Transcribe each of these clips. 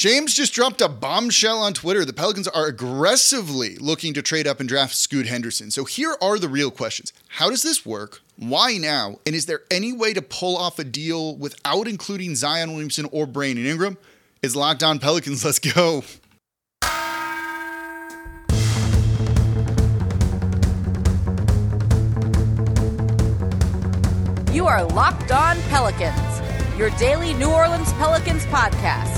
Shams just dropped a bombshell on Twitter. The Pelicans are aggressively looking to trade up and draft Scoot Henderson. So here are the real questions How does this work? Why now? And is there any way to pull off a deal without including Zion Williamson or Brandon Ingram? Is Locked On Pelicans. Let's go. You are Locked On Pelicans, your daily New Orleans Pelicans podcast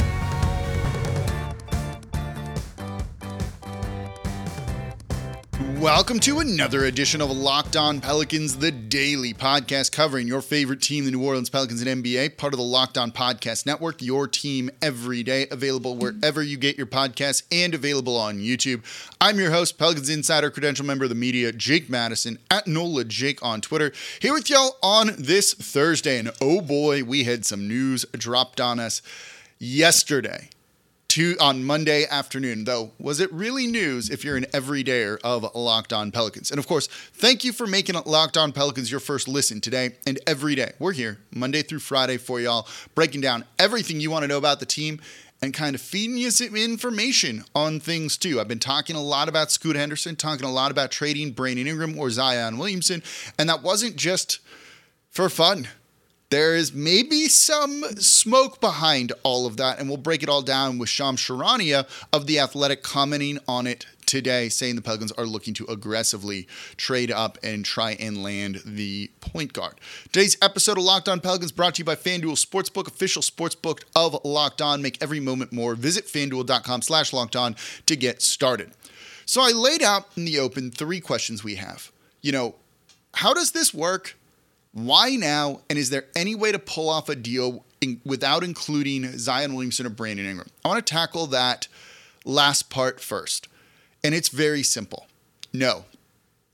Welcome to another edition of Locked On Pelicans, the daily podcast covering your favorite team, the New Orleans Pelicans and NBA, part of the Locked On Podcast Network, your team every day, available wherever you get your podcasts and available on YouTube. I'm your host, Pelicans Insider, credential member of the media, Jake Madison, at NOLA Jake on Twitter, here with y'all on this Thursday. And oh boy, we had some news dropped on us yesterday to on Monday afternoon. Though, was it really news if you're an everydayer of Locked On Pelicans? And of course, thank you for making Locked On Pelicans your first listen today and every day. We're here Monday through Friday for y'all, breaking down everything you want to know about the team and kind of feeding you some information on things too. I've been talking a lot about Scoot Henderson, talking a lot about trading Brandon Ingram or Zion Williamson, and that wasn't just for fun there is maybe some smoke behind all of that, and we'll break it all down with Shams Charania of The Athletic commenting on it today, saying the Pelicans are looking to aggressively trade up and try and land the point guard. Today's episode of Locked On Pelicans brought to you by FanDuel Sportsbook, official sportsbook of Locked On. Make every moment more. Visit fanduel.com slash locked on to get started. So I laid out in the open three questions we have. You know, how does this work? Why now? And is there any way to pull off a deal in, without including Zion Williamson or Brandon Ingram? I want to tackle that last part first. And it's very simple. No.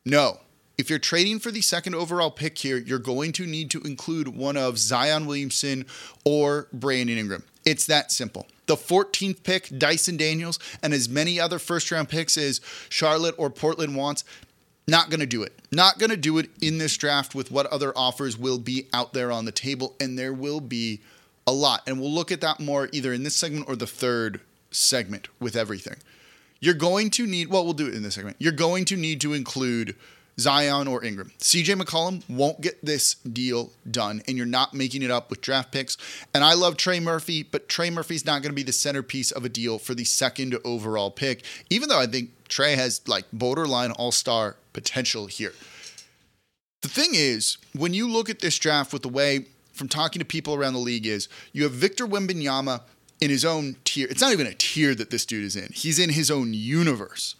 No. If you're trading for the second overall pick here, you're going to need to include one of Zion Williamson or Brandon Ingram. It's that simple. The 14th pick, Dyson Daniels, and as many other first round picks as Charlotte or Portland wants, not going to do it. Not going to do it in this draft with what other offers will be out there on the table. And there will be a lot. And we'll look at that more either in this segment or the third segment with everything. You're going to need, well, we'll do it in this segment. You're going to need to include Zion or Ingram. CJ McCollum won't get this deal done, and you're not making it up with draft picks. And I love Trey Murphy, but Trey Murphy's not going to be the centerpiece of a deal for the second overall pick, even though I think Trey has like borderline all star potential here. The thing is, when you look at this draft with the way from talking to people around the league is you have Victor Wembanyama in his own tier. It's not even a tier that this dude is in. He's in his own universe.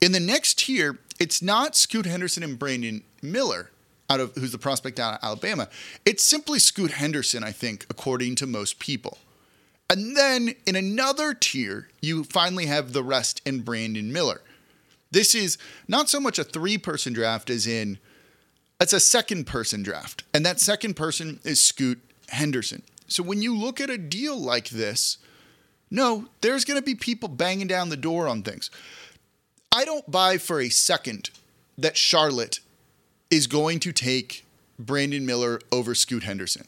In the next tier, it's not Scoot Henderson and Brandon Miller out of who's the prospect out of Alabama. It's simply Scoot Henderson, I think, according to most people. And then in another tier, you finally have the rest in Brandon Miller. This is not so much a three person draft as in it's a second person draft. And that second person is Scoot Henderson. So when you look at a deal like this, no, there's going to be people banging down the door on things. I don't buy for a second that Charlotte is going to take Brandon Miller over Scoot Henderson.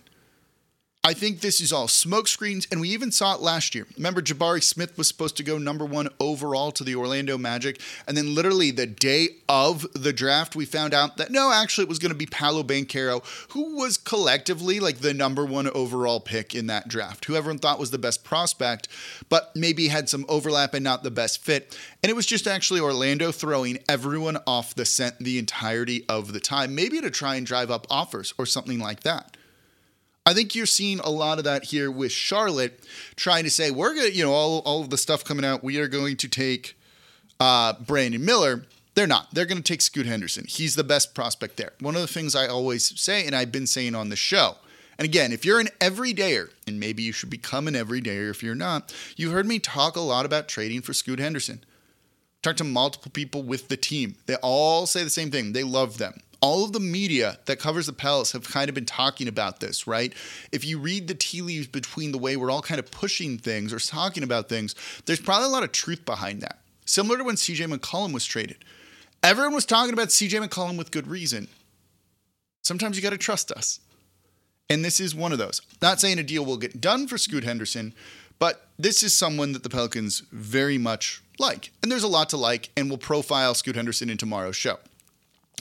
I think this is all smokescreens, and we even saw it last year. Remember, Jabari Smith was supposed to go number one overall to the Orlando Magic, and then literally the day of the draft, we found out that no, actually, it was going to be Paolo Banchero, who was collectively like the number one overall pick in that draft, who everyone thought was the best prospect, but maybe had some overlap and not the best fit. And it was just actually Orlando throwing everyone off the scent the entirety of the time, maybe to try and drive up offers or something like that. I think you're seeing a lot of that here with Charlotte trying to say, we're going to, you know, all, all of the stuff coming out, we are going to take uh, Brandon Miller. They're not. They're going to take Scoot Henderson. He's the best prospect there. One of the things I always say, and I've been saying on the show, And again, if you're an everydayer, and maybe you should become an everydayer if you're not, you heard me talk a lot about trading for Scoot Henderson. Talk to multiple people with the team. They all say the same thing. They love them. All of the media that covers the Pels have kind of been talking about this, right? If you read the tea leaves between the way we're all kind of pushing things or talking about things, there's probably a lot of truth behind that. Similar to when CJ McCollum was traded. Everyone was talking about CJ McCollum with good reason. Sometimes you got to trust us. And this is one of those. Not saying a deal will get done for Scoot Henderson, but this is someone that the Pelicans very much like. And there's a lot to like, and we'll profile Scoot Henderson in tomorrow's show.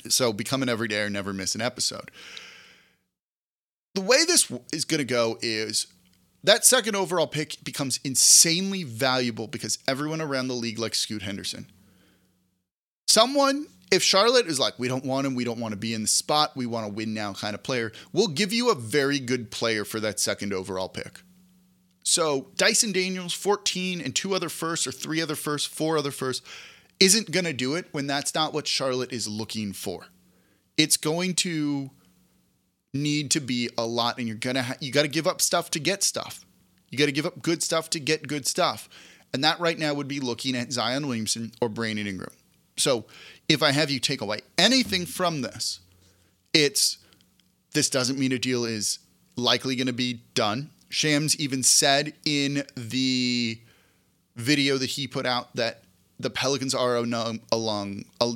So become an everyday or never miss an episode. The way this is going to go is that second overall pick becomes insanely valuable because everyone around the league likes Scoot Henderson. Someone if Charlotte is like, we don't want him, we don't want to be in the spot, we want to win now kind of player, we'll give you a very good player for that second overall pick. So Dyson Daniels, 14 and two other firsts or three other firsts, four other firsts, isn't going to do it when that's not what Charlotte is looking for. It's going to need to be a lot and you're going to ha- you got to give up stuff to get stuff. You got to give up good stuff to get good stuff. And that right now would be looking at Zion Williamson or Brandon Ingram. So if I have you take away anything from this, it's this doesn't mean a deal is likely going to be done. Shams even said in the video that he put out that the Pelicans are along a,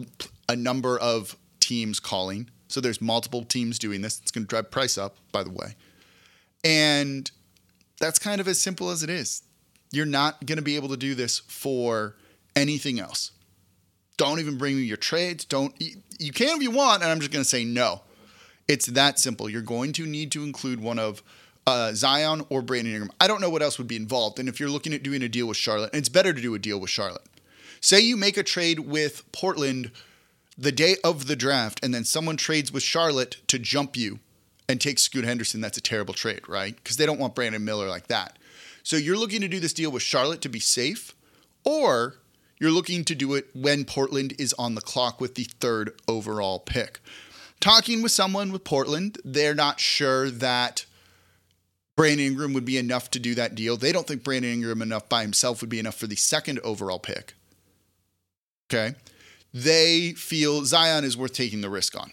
a number of teams calling. So there's multiple teams doing this. It's going to drive price up, by the way. And that's kind of as simple as it is. You're not going to be able to do this for anything else. Don't even bring me your trades. Don't you can if you want, and I'm just going to say no. It's that simple. You're going to need to include one of uh, Zion or Brandon Ingram. I don't know what else would be involved. And if you're looking at doing a deal with Charlotte, it's better to do a deal with Charlotte. Say you make a trade with Portland the day of the draft, and then someone trades with Charlotte to jump you and take Scoot Henderson. That's a terrible trade, right? Because they don't want Brandon Miller like that. So you're looking to do this deal with Charlotte to be safe, or you're looking to do it when Portland is on the clock with the third overall pick. Talking with someone with Portland, they're not sure that Brandon Ingram would be enough to do that deal. They don't think Brandon Ingram enough by himself would be enough for the second overall pick. Okay. They feel Zion is worth taking the risk on.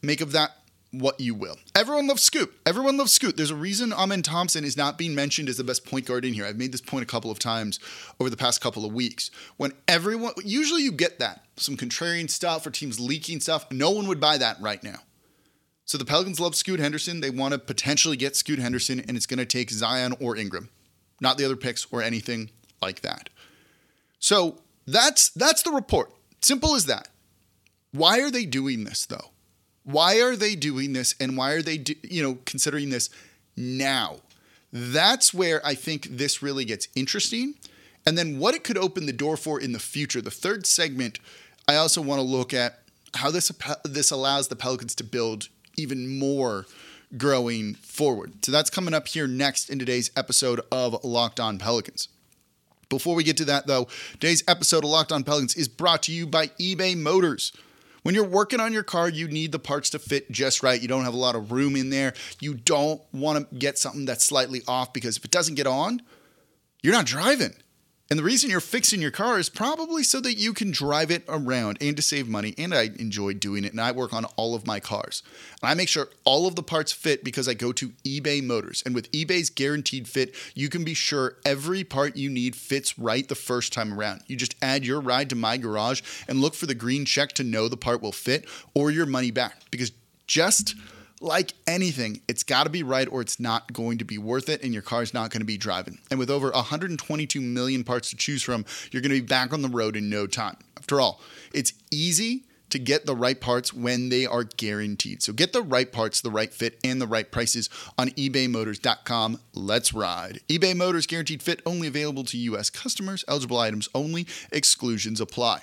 Make of that what you will. Everyone loves Scoot. Everyone loves Scoot. There's a reason Amen Thompson is not being mentioned as the best point guard in here. I've made this point a couple of times over the past couple of weeks. When everyone, usually you get that some contrarian stuff or teams leaking stuff. No one would buy that right now. So the Pelicans love Scoot Henderson. They want to potentially get Scoot Henderson, and it's going to take Zion or Ingram, not the other picks or anything like that. So that's that's the report. Simple as that. Why are they doing this though? Why are they doing this and why are they do, you know considering this now? That's where I think this really gets interesting. And then what it could open the door for in the future. The third segment, I also want to look at how this this allows the Pelicans to build even more growing forward. So that's coming up here next in today's episode of Locked On Pelicans. Before we get to that though, today's episode of Locked On Pelicans is brought to you by eBay Motors. When you're working on your car, you need the parts to fit just right. You don't have a lot of room in there. You don't want to get something that's slightly off because if it doesn't get on, you're not driving. And the reason you're fixing your car is probably so that you can drive it around and to save money. And I enjoy doing it. And I work on all of my cars. And I make sure all of the parts fit because I go to eBay Motors. And with eBay's guaranteed fit, you can be sure every part you need fits right the first time around. You just add your ride to my garage and look for the green check to know the part will fit or your money back. Because just like anything, it's got to be right or it's not going to be worth it and your car's not going to be driving. And with over 122 million parts to choose from, you're going to be back on the road in no time. After all, it's easy to get the right parts when they are guaranteed. So get the right parts, the right fit, and the right prices on ebaymotors.com. Let's ride. eBay Motors guaranteed fit only available to U.S. customers, eligible items only, exclusions apply.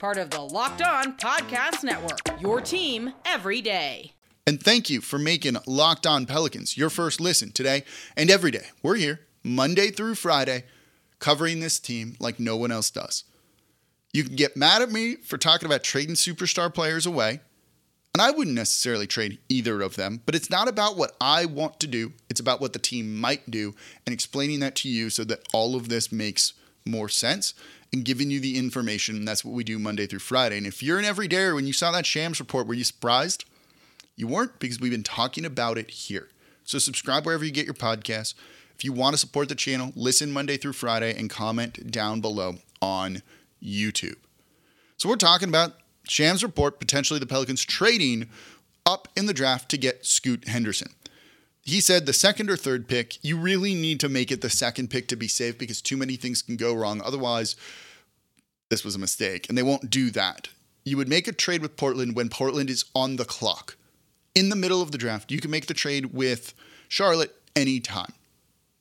Part of the Locked On Podcast Network, your team every day. And thank you for making Locked On Pelicans your first listen today and every day. We're here Monday through Friday covering this team like no one else does. You can get mad at me for talking about trading superstar players away, and I wouldn't necessarily trade either of them, but it's not about what I want to do. It's about what the team might do and explaining that to you so that all of this makes more sense and giving you the information. And that's what we do Monday through Friday. And if you're an everydayer, when you saw that Shams report, were you surprised? You weren't because we've been talking about it here. So subscribe wherever you get your podcasts. If you want to support the channel, listen Monday through Friday and comment down below on YouTube. So we're talking about Shams report potentially the Pelicans trading up in the draft to get Scoot Henderson. He said the second or third pick, you really need to make it the second pick to be safe because too many things can go wrong. Otherwise, this was a mistake. And they won't do that. You would make a trade with Portland when Portland is on the clock. In the middle of the draft, you can make the trade with Charlotte anytime.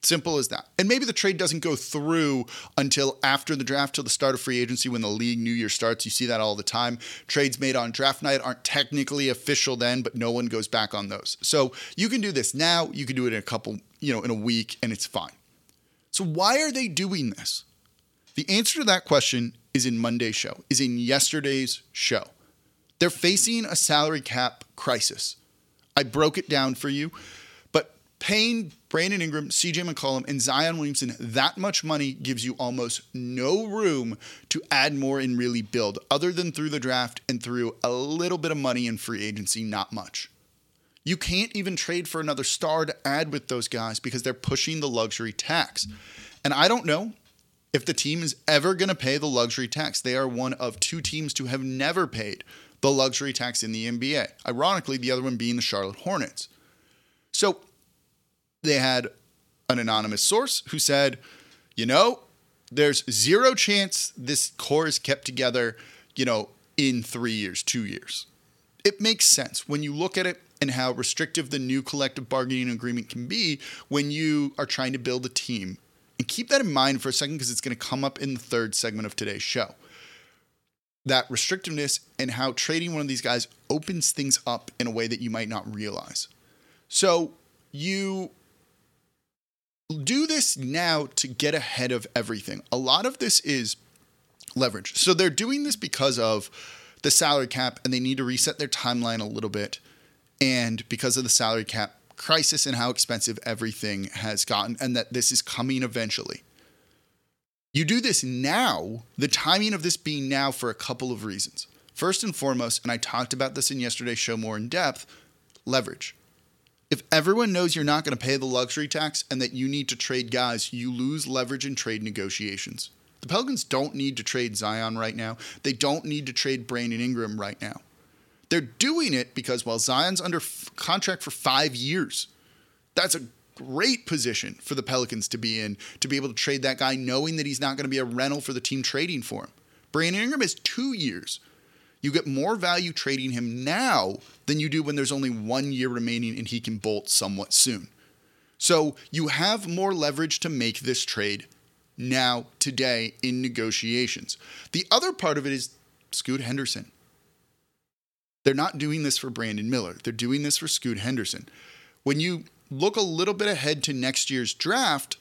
Simple as that. And maybe the trade doesn't go through until after the draft, till the start of free agency when the league new year starts. You see that all the time. Trades made on draft night aren't technically official then, but no one goes back on those. So you can do this now. You can do it in a couple, you know, in a week, and it's fine. So why are they doing this? The answer to that question is in Monday's show, is in yesterday's show. They're facing a salary cap crisis. I broke it down for you, paying Brandon Ingram, CJ McCollum, and Zion Williamson that much money gives you almost no room to add more and really build, other than through the draft and through a little bit of money in free agency, not much. You can't even trade for another star to add with those guys because they're pushing the luxury tax. And I don't know if the team is ever going to pay the luxury tax. They are one of two teams to have never paid the luxury tax in the NBA. Ironically, the other one being the Charlotte Hornets. So they had an anonymous source who said, you know, there's zero chance this core is kept together, you know, in three years, two years. It makes sense when you look at it and how restrictive the new collective bargaining agreement can be when you are trying to build a team. And keep that in mind for a second because it's going to come up in the third segment of today's show. That restrictiveness and how trading one of these guys opens things up in a way that you might not realize. So you do this now to get ahead of everything. A lot of this is leverage. So they're doing this because of the salary cap and they need to reset their timeline a little bit. And because of the salary cap crisis and how expensive everything has gotten, and that this is coming eventually. You do this now, the timing of this being now for a couple of reasons. First and foremost, and I talked about this in yesterday's show more in depth leverage. If everyone knows you're not going to pay the luxury tax and that you need to trade guys, you lose leverage in trade negotiations. The Pelicans don't need to trade Zion right now. They don't need to trade Brandon Ingram right now. They're doing it because while Zion's under f- contract for five years, that's a great position for the Pelicans to be in to be able to trade that guy knowing that he's not going to be a rental for the team trading for him. Brandon Ingram is two years. You get more value trading him now than you do when there's only one year remaining and he can bolt somewhat soon. So you have more leverage to make this trade now, today, in negotiations. The other part of it is Scoot Henderson. They're not doing this for Brandon Miller, they're doing this for Scoot Henderson. When you look a little bit ahead to next year's draft,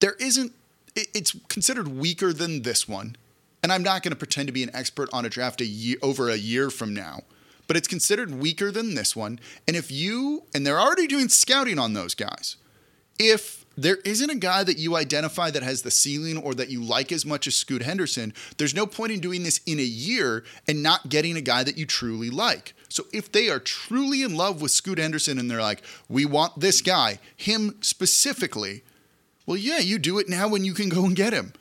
there isn't, it's considered weaker than this one. And I'm not going to pretend to be an expert on a draft a year over a year from now, but it's considered weaker than this one. And if you, and they're already doing scouting on those guys, if there isn't a guy that you identify that has the ceiling or that you like as much as Scoot Henderson, there's no point in doing this in a year and not getting a guy that you truly like. So if they are truly in love with Scoot Henderson and they're like, we want this guy, him specifically, well, yeah, you do it now when you can go and get him.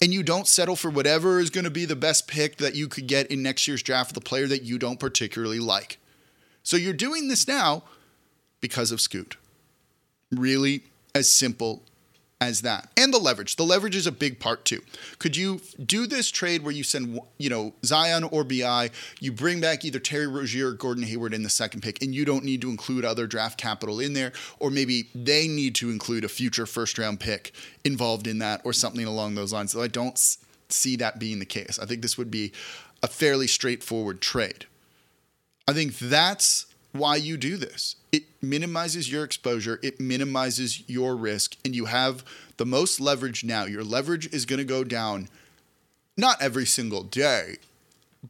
And you don't settle for whatever is going to be the best pick that you could get in next year's draft a player that you don't particularly like. So you're doing this now because of Scoot. Really as simple as that. And the leverage. The leverage is a big part too. Could you do this trade where you send, you know, Zion or BI, you bring back either Terry Rozier or Gordon Hayward in the second pick, and you don't need to include other draft capital in there, or maybe they need to include a future first round pick involved in that or something along those lines. So I don't see that being the case. I think this would be a fairly straightforward trade. I think that's why you do this. It minimizes your exposure, it minimizes your risk, and you have the most leverage now. Your leverage is going to go down not every single day,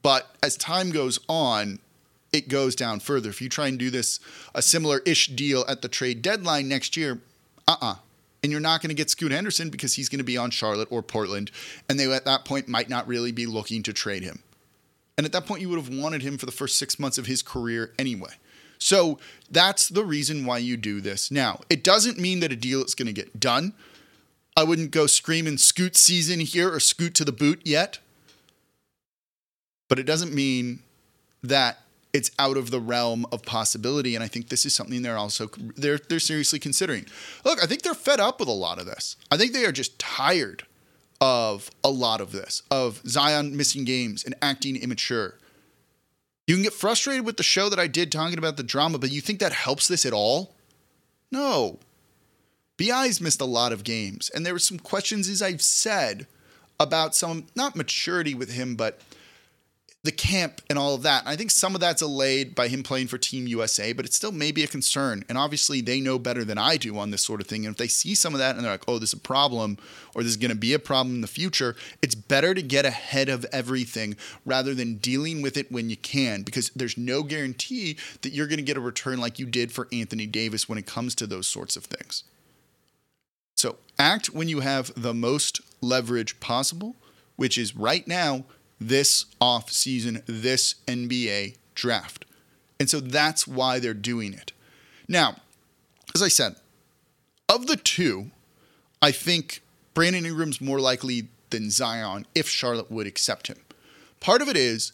but as time goes on, it goes down further. If you try and do this, a similar ish deal at the trade deadline next year, uh uh-uh. uh. And you're not going to get Scoot Henderson because he's going to be on Charlotte or Portland, and they at that point might not really be looking to trade him. And at that point, you would have wanted him for the first six months of his career anyway. So that's the reason why you do this. Now, it doesn't mean that a deal is going to get done. I wouldn't go screaming scoot season here or scoot to the boot yet. But it doesn't mean that it's out of the realm of possibility and I think this is something they're also they're they're seriously considering. Look, I think they're fed up with a lot of this. I think they are just tired of a lot of this, of Zion missing games and acting immature you can get frustrated with the show that I did talking about the drama, but you think that helps this at all? No. BI's missed a lot of games, and there were some questions, as I've said, about some, not maturity with him, but the camp and all of that. And I think some of that's allayed by him playing for Team USA, but it still may be a concern. And obviously, they know better than I do on this sort of thing. And if they see some of that and they're like, oh, this is a problem, or this is going to be a problem in the future, it's better to get ahead of everything rather than dealing with it when you can, because there's no guarantee that you're going to get a return like you did for Anthony Davis when it comes to those sorts of things. So act when you have the most leverage possible, which is right now this off season, this NBA draft. And so that's why they're doing it. Now, as I said, of the two, I think Brandon Ingram's more likely than Zion if Charlotte would accept him. Part of it is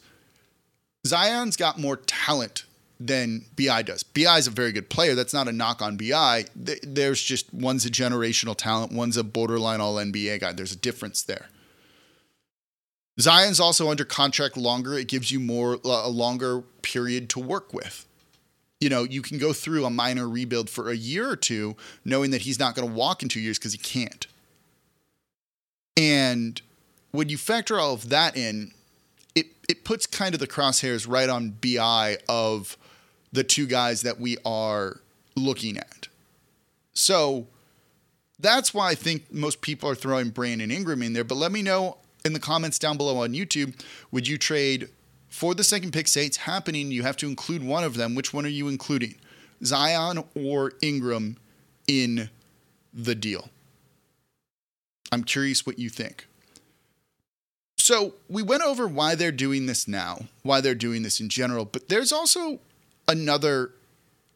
Zion's got more talent than BI does. BI is a very good player. That's not a knock on BI. There's just one's a generational talent, one's a borderline all NBA guy. There's a difference there. Zion's also under contract longer. It gives you more uh, a longer period to work with. You know, you can go through a minor rebuild for a year or two, knowing that he's not going to walk in two years because he can't. And when you factor all of that in, it it puts kind of the crosshairs right on BI of the two guys that we are looking at. So that's why I think most people are throwing Brandon Ingram in there. But let me know in the comments down below on YouTube, would you trade for the second pick? Say it's happening, you have to include one of them. Which one are you including? Zion or Ingram in the deal? I'm curious what you think. So, we went over why they're doing this now, why they're doing this in general, but there's also another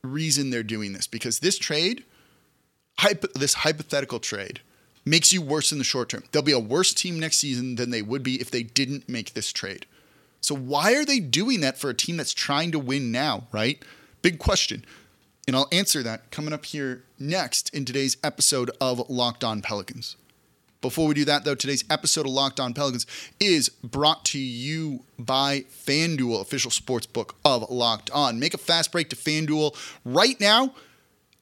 reason they're doing this because this trade, this hypothetical trade, makes you worse in the short term. They'll be a worse team next season than they would be if they didn't make this trade. So why are they doing that for a team that's trying to win now, right? Big question. And I'll answer that coming up here next in today's episode of Locked On Pelicans. Before we do that, though, today's episode of Locked On Pelicans is brought to you by FanDuel, official sports book of Locked On. Make a fast break to FanDuel right now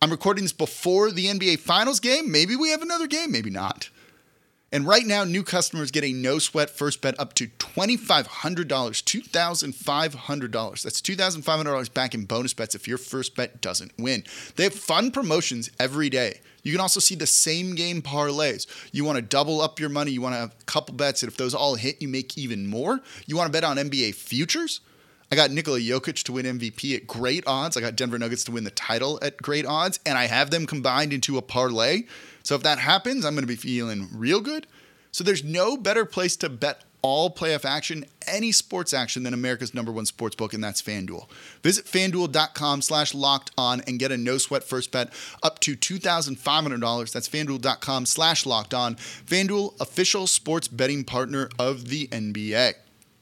I'm recording this before the NBA Finals game. Maybe we have another game, maybe not. And right now, new customers get a no sweat first bet up to $2,500. $2,500. That's $2,500 back in bonus bets if your first bet doesn't win. They have fun promotions every day. You can also see the same game parlays. You want to double up your money, you want to have a couple bets, and if those all hit, you make even more. You want to bet on NBA futures? I got Nikola Jokic to win MVP at great odds. I got Denver Nuggets to win the title at great odds, and I have them combined into a parlay. So if that happens, I'm going to be feeling real good. So there's no better place to bet all playoff action, any sports action than America's number one sports book, and that's FanDuel. Visit fanduel.com slash locked on and get a no sweat first bet up to $2,500. That's fanduel.com slash locked on. FanDuel, official sports betting partner of the NBA.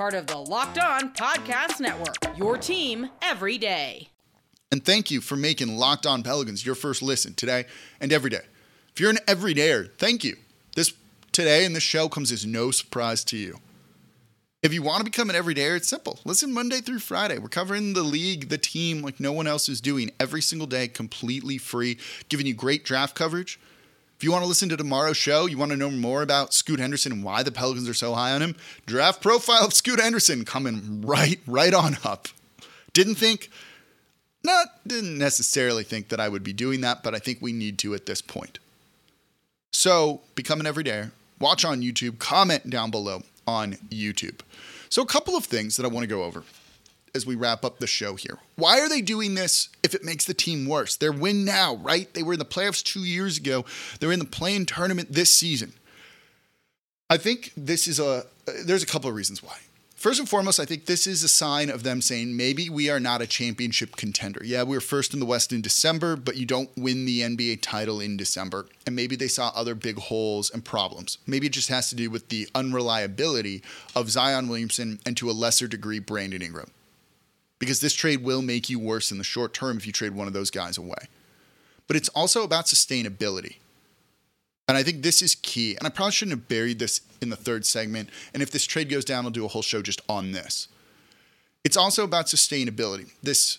Part of the Locked On Podcast Network, your team every day. And thank you for making Locked On Pelicans your first listen today and every day. If you're an everydayer, thank you. This today and this show comes as no surprise to you. If you want to become an everydayer, it's simple. Listen Monday through Friday. We're covering the league, the team, like no one else is doing every single day, completely free, giving you great draft coverage. If you want to listen to tomorrow's show, you want to know more about Scoot Henderson and why the Pelicans are so high on him, draft profile of Scoot Henderson coming right, right on up. Didn't think, not, didn't necessarily think that I would be doing that, but I think we need to at this point. So become an everydayer. Watch on YouTube, comment down below on YouTube. So, a couple of things that I want to go over as we wrap up the show here. Why are they doing this if it makes the team worse? They're win now, right? They were in the playoffs two years ago. They're in the play-in tournament this season. I think this is a, uh, there's a couple of reasons why. First and foremost, I think this is a sign of them saying maybe we are not a championship contender. Yeah, we were first in the West in December, but you don't win the NBA title in December. And maybe they saw other big holes and problems. Maybe it just has to do with the unreliability of Zion Williamson and to a lesser degree, Brandon Ingram. Because this trade will make you worse in the short term if you trade one of those guys away. But it's also about sustainability. And I think this is key. And I probably shouldn't have buried this in the third segment. And if this trade goes down, I'll do a whole show just on this. It's also about sustainability. This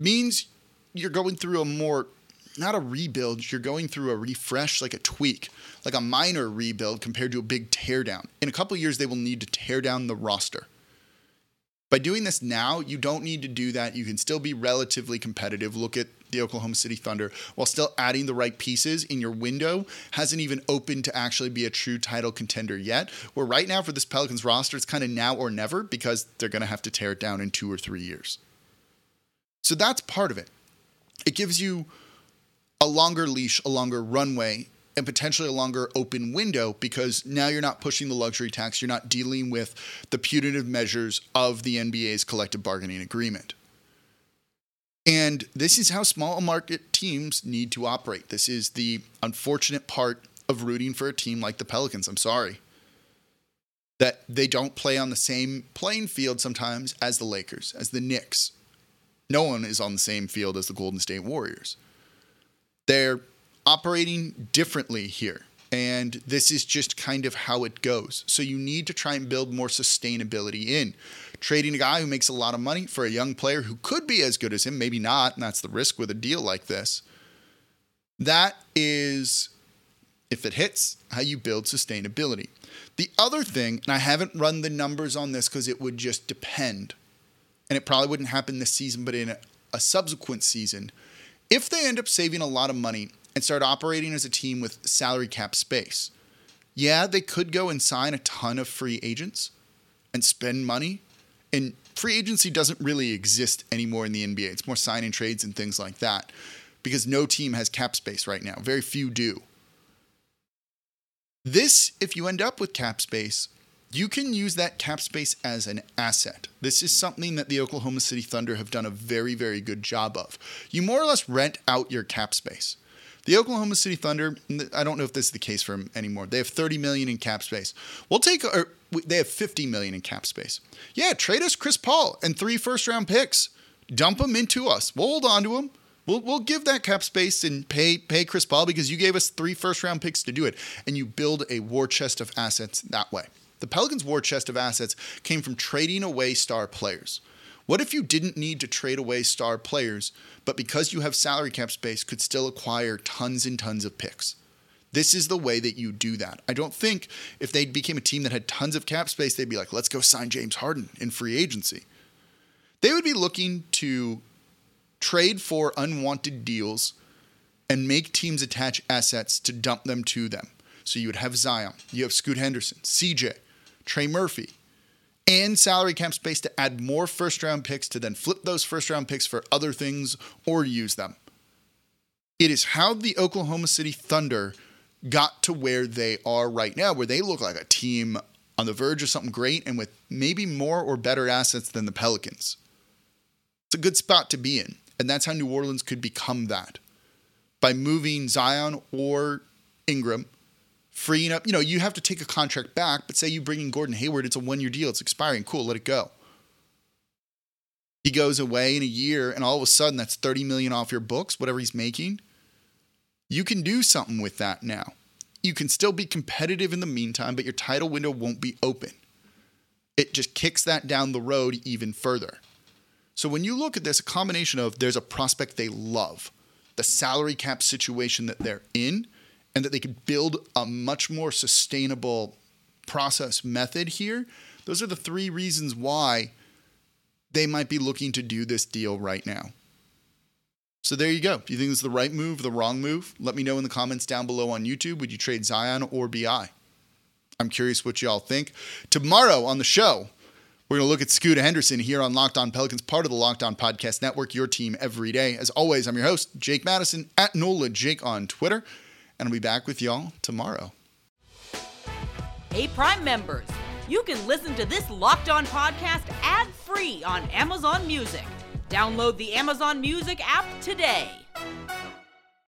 means you're going through a more, not a rebuild, you're going through a refresh, like a tweak, like a minor rebuild compared to a big teardown. In a couple years, they will need to tear down the roster. By doing this now, you don't need to do that. You can still be relatively competitive. Look at the Oklahoma City Thunder while still adding the right pieces in your window. Hasn't even opened to actually be a true title contender yet. Where right now for this Pelicans roster, it's kind of now or never because they're going to have to tear it down in two or three years. So that's part of it. It gives you a longer leash, a longer runway and potentially a longer open window because now you're not pushing the luxury tax. You're not dealing with the punitive measures of the NBA's collective bargaining agreement. And this is how small market teams need to operate. This is the unfortunate part of rooting for a team like the Pelicans. I'm sorry. That they don't play on the same playing field sometimes as the Lakers, as the Knicks. No one is on the same field as the Golden State Warriors. They're operating differently here. And this is just kind of how it goes. So you need to try and build more sustainability in. Trading a guy who makes a lot of money for a young player who could be as good as him, maybe not, and that's the risk with a deal like this. That is, if it hits, how you build sustainability. The other thing, and I haven't run the numbers on this because it would just depend, and it probably wouldn't happen this season, but in a, a subsequent season, if they end up saving a lot of money and start operating as a team with salary cap space. Yeah, they could go and sign a ton of free agents and spend money. And free agency doesn't really exist anymore in the NBA. It's more sign and trades and things like that because no team has cap space right now. Very few do. This, if you end up with cap space, you can use that cap space as an asset. This is something that the Oklahoma City Thunder have done a very, very good job of. You more or less rent out your cap space. The Oklahoma City Thunder, I don't know if this is the case for them anymore. They have 30 million in cap space. We'll take or they have 50 million in cap space. Yeah, trade us Chris Paul and three first round picks. Dump them into us. We'll hold on to them. We'll, we'll give that cap space and pay pay Chris Paul because you gave us three first round picks to do it, and you build a war chest of assets that way. The Pelicans' war chest of assets came from trading away star players. What if you didn't need to trade away star players, but because you have salary cap space, could still acquire tons and tons of picks? This is the way that you do that. I don't think if they became a team that had tons of cap space, they'd be like, let's go sign James Harden in free agency. They would be looking to trade for unwanted deals and make teams attach assets to dump them to them. So you would have Zion, you have Scoot Henderson, CJ, Trey Murphy, and salary cap space to add more first round picks to then flip those first round picks for other things or use them. It is how the Oklahoma City Thunder got to where they are right now, where they look like a team on the verge of something great and with maybe more or better assets than the Pelicans. It's a good spot to be in. And that's how New Orleans could become that by moving Zion or Ingram, freeing up. You know, you have to take a contract back, but say you bring in Gordon Hayward, it's a one year deal, it's expiring. Cool, let it go. He goes away in a year, and all of a sudden that's 30 million off your books, whatever he's making. You can do something with that now. You can still be competitive in the meantime, but your title window won't be open. It just kicks that down the road even further. So when you look at this, a combination of there's a prospect they love, the salary cap situation that they're in, and that they could build a much more sustainable process method here. Those are the three reasons why they might be looking to do this deal right now. So there you go. Do you think this is the right move, the wrong move? Let me know in the comments down below on YouTube. Would you trade Zion or BI? I'm curious what y'all think. Tomorrow on the show, we're going to look at Scooter Henderson here on Locked On Pelicans, part of the Locked On Podcast Network, your team every day. As always, I'm your host, Jake Madison, at NOLA Jake on Twitter, and I'll be back with y'all tomorrow. Hey, Prime members, you can listen to this Locked On podcast ad free on Amazon Music. Download the Amazon Music app today.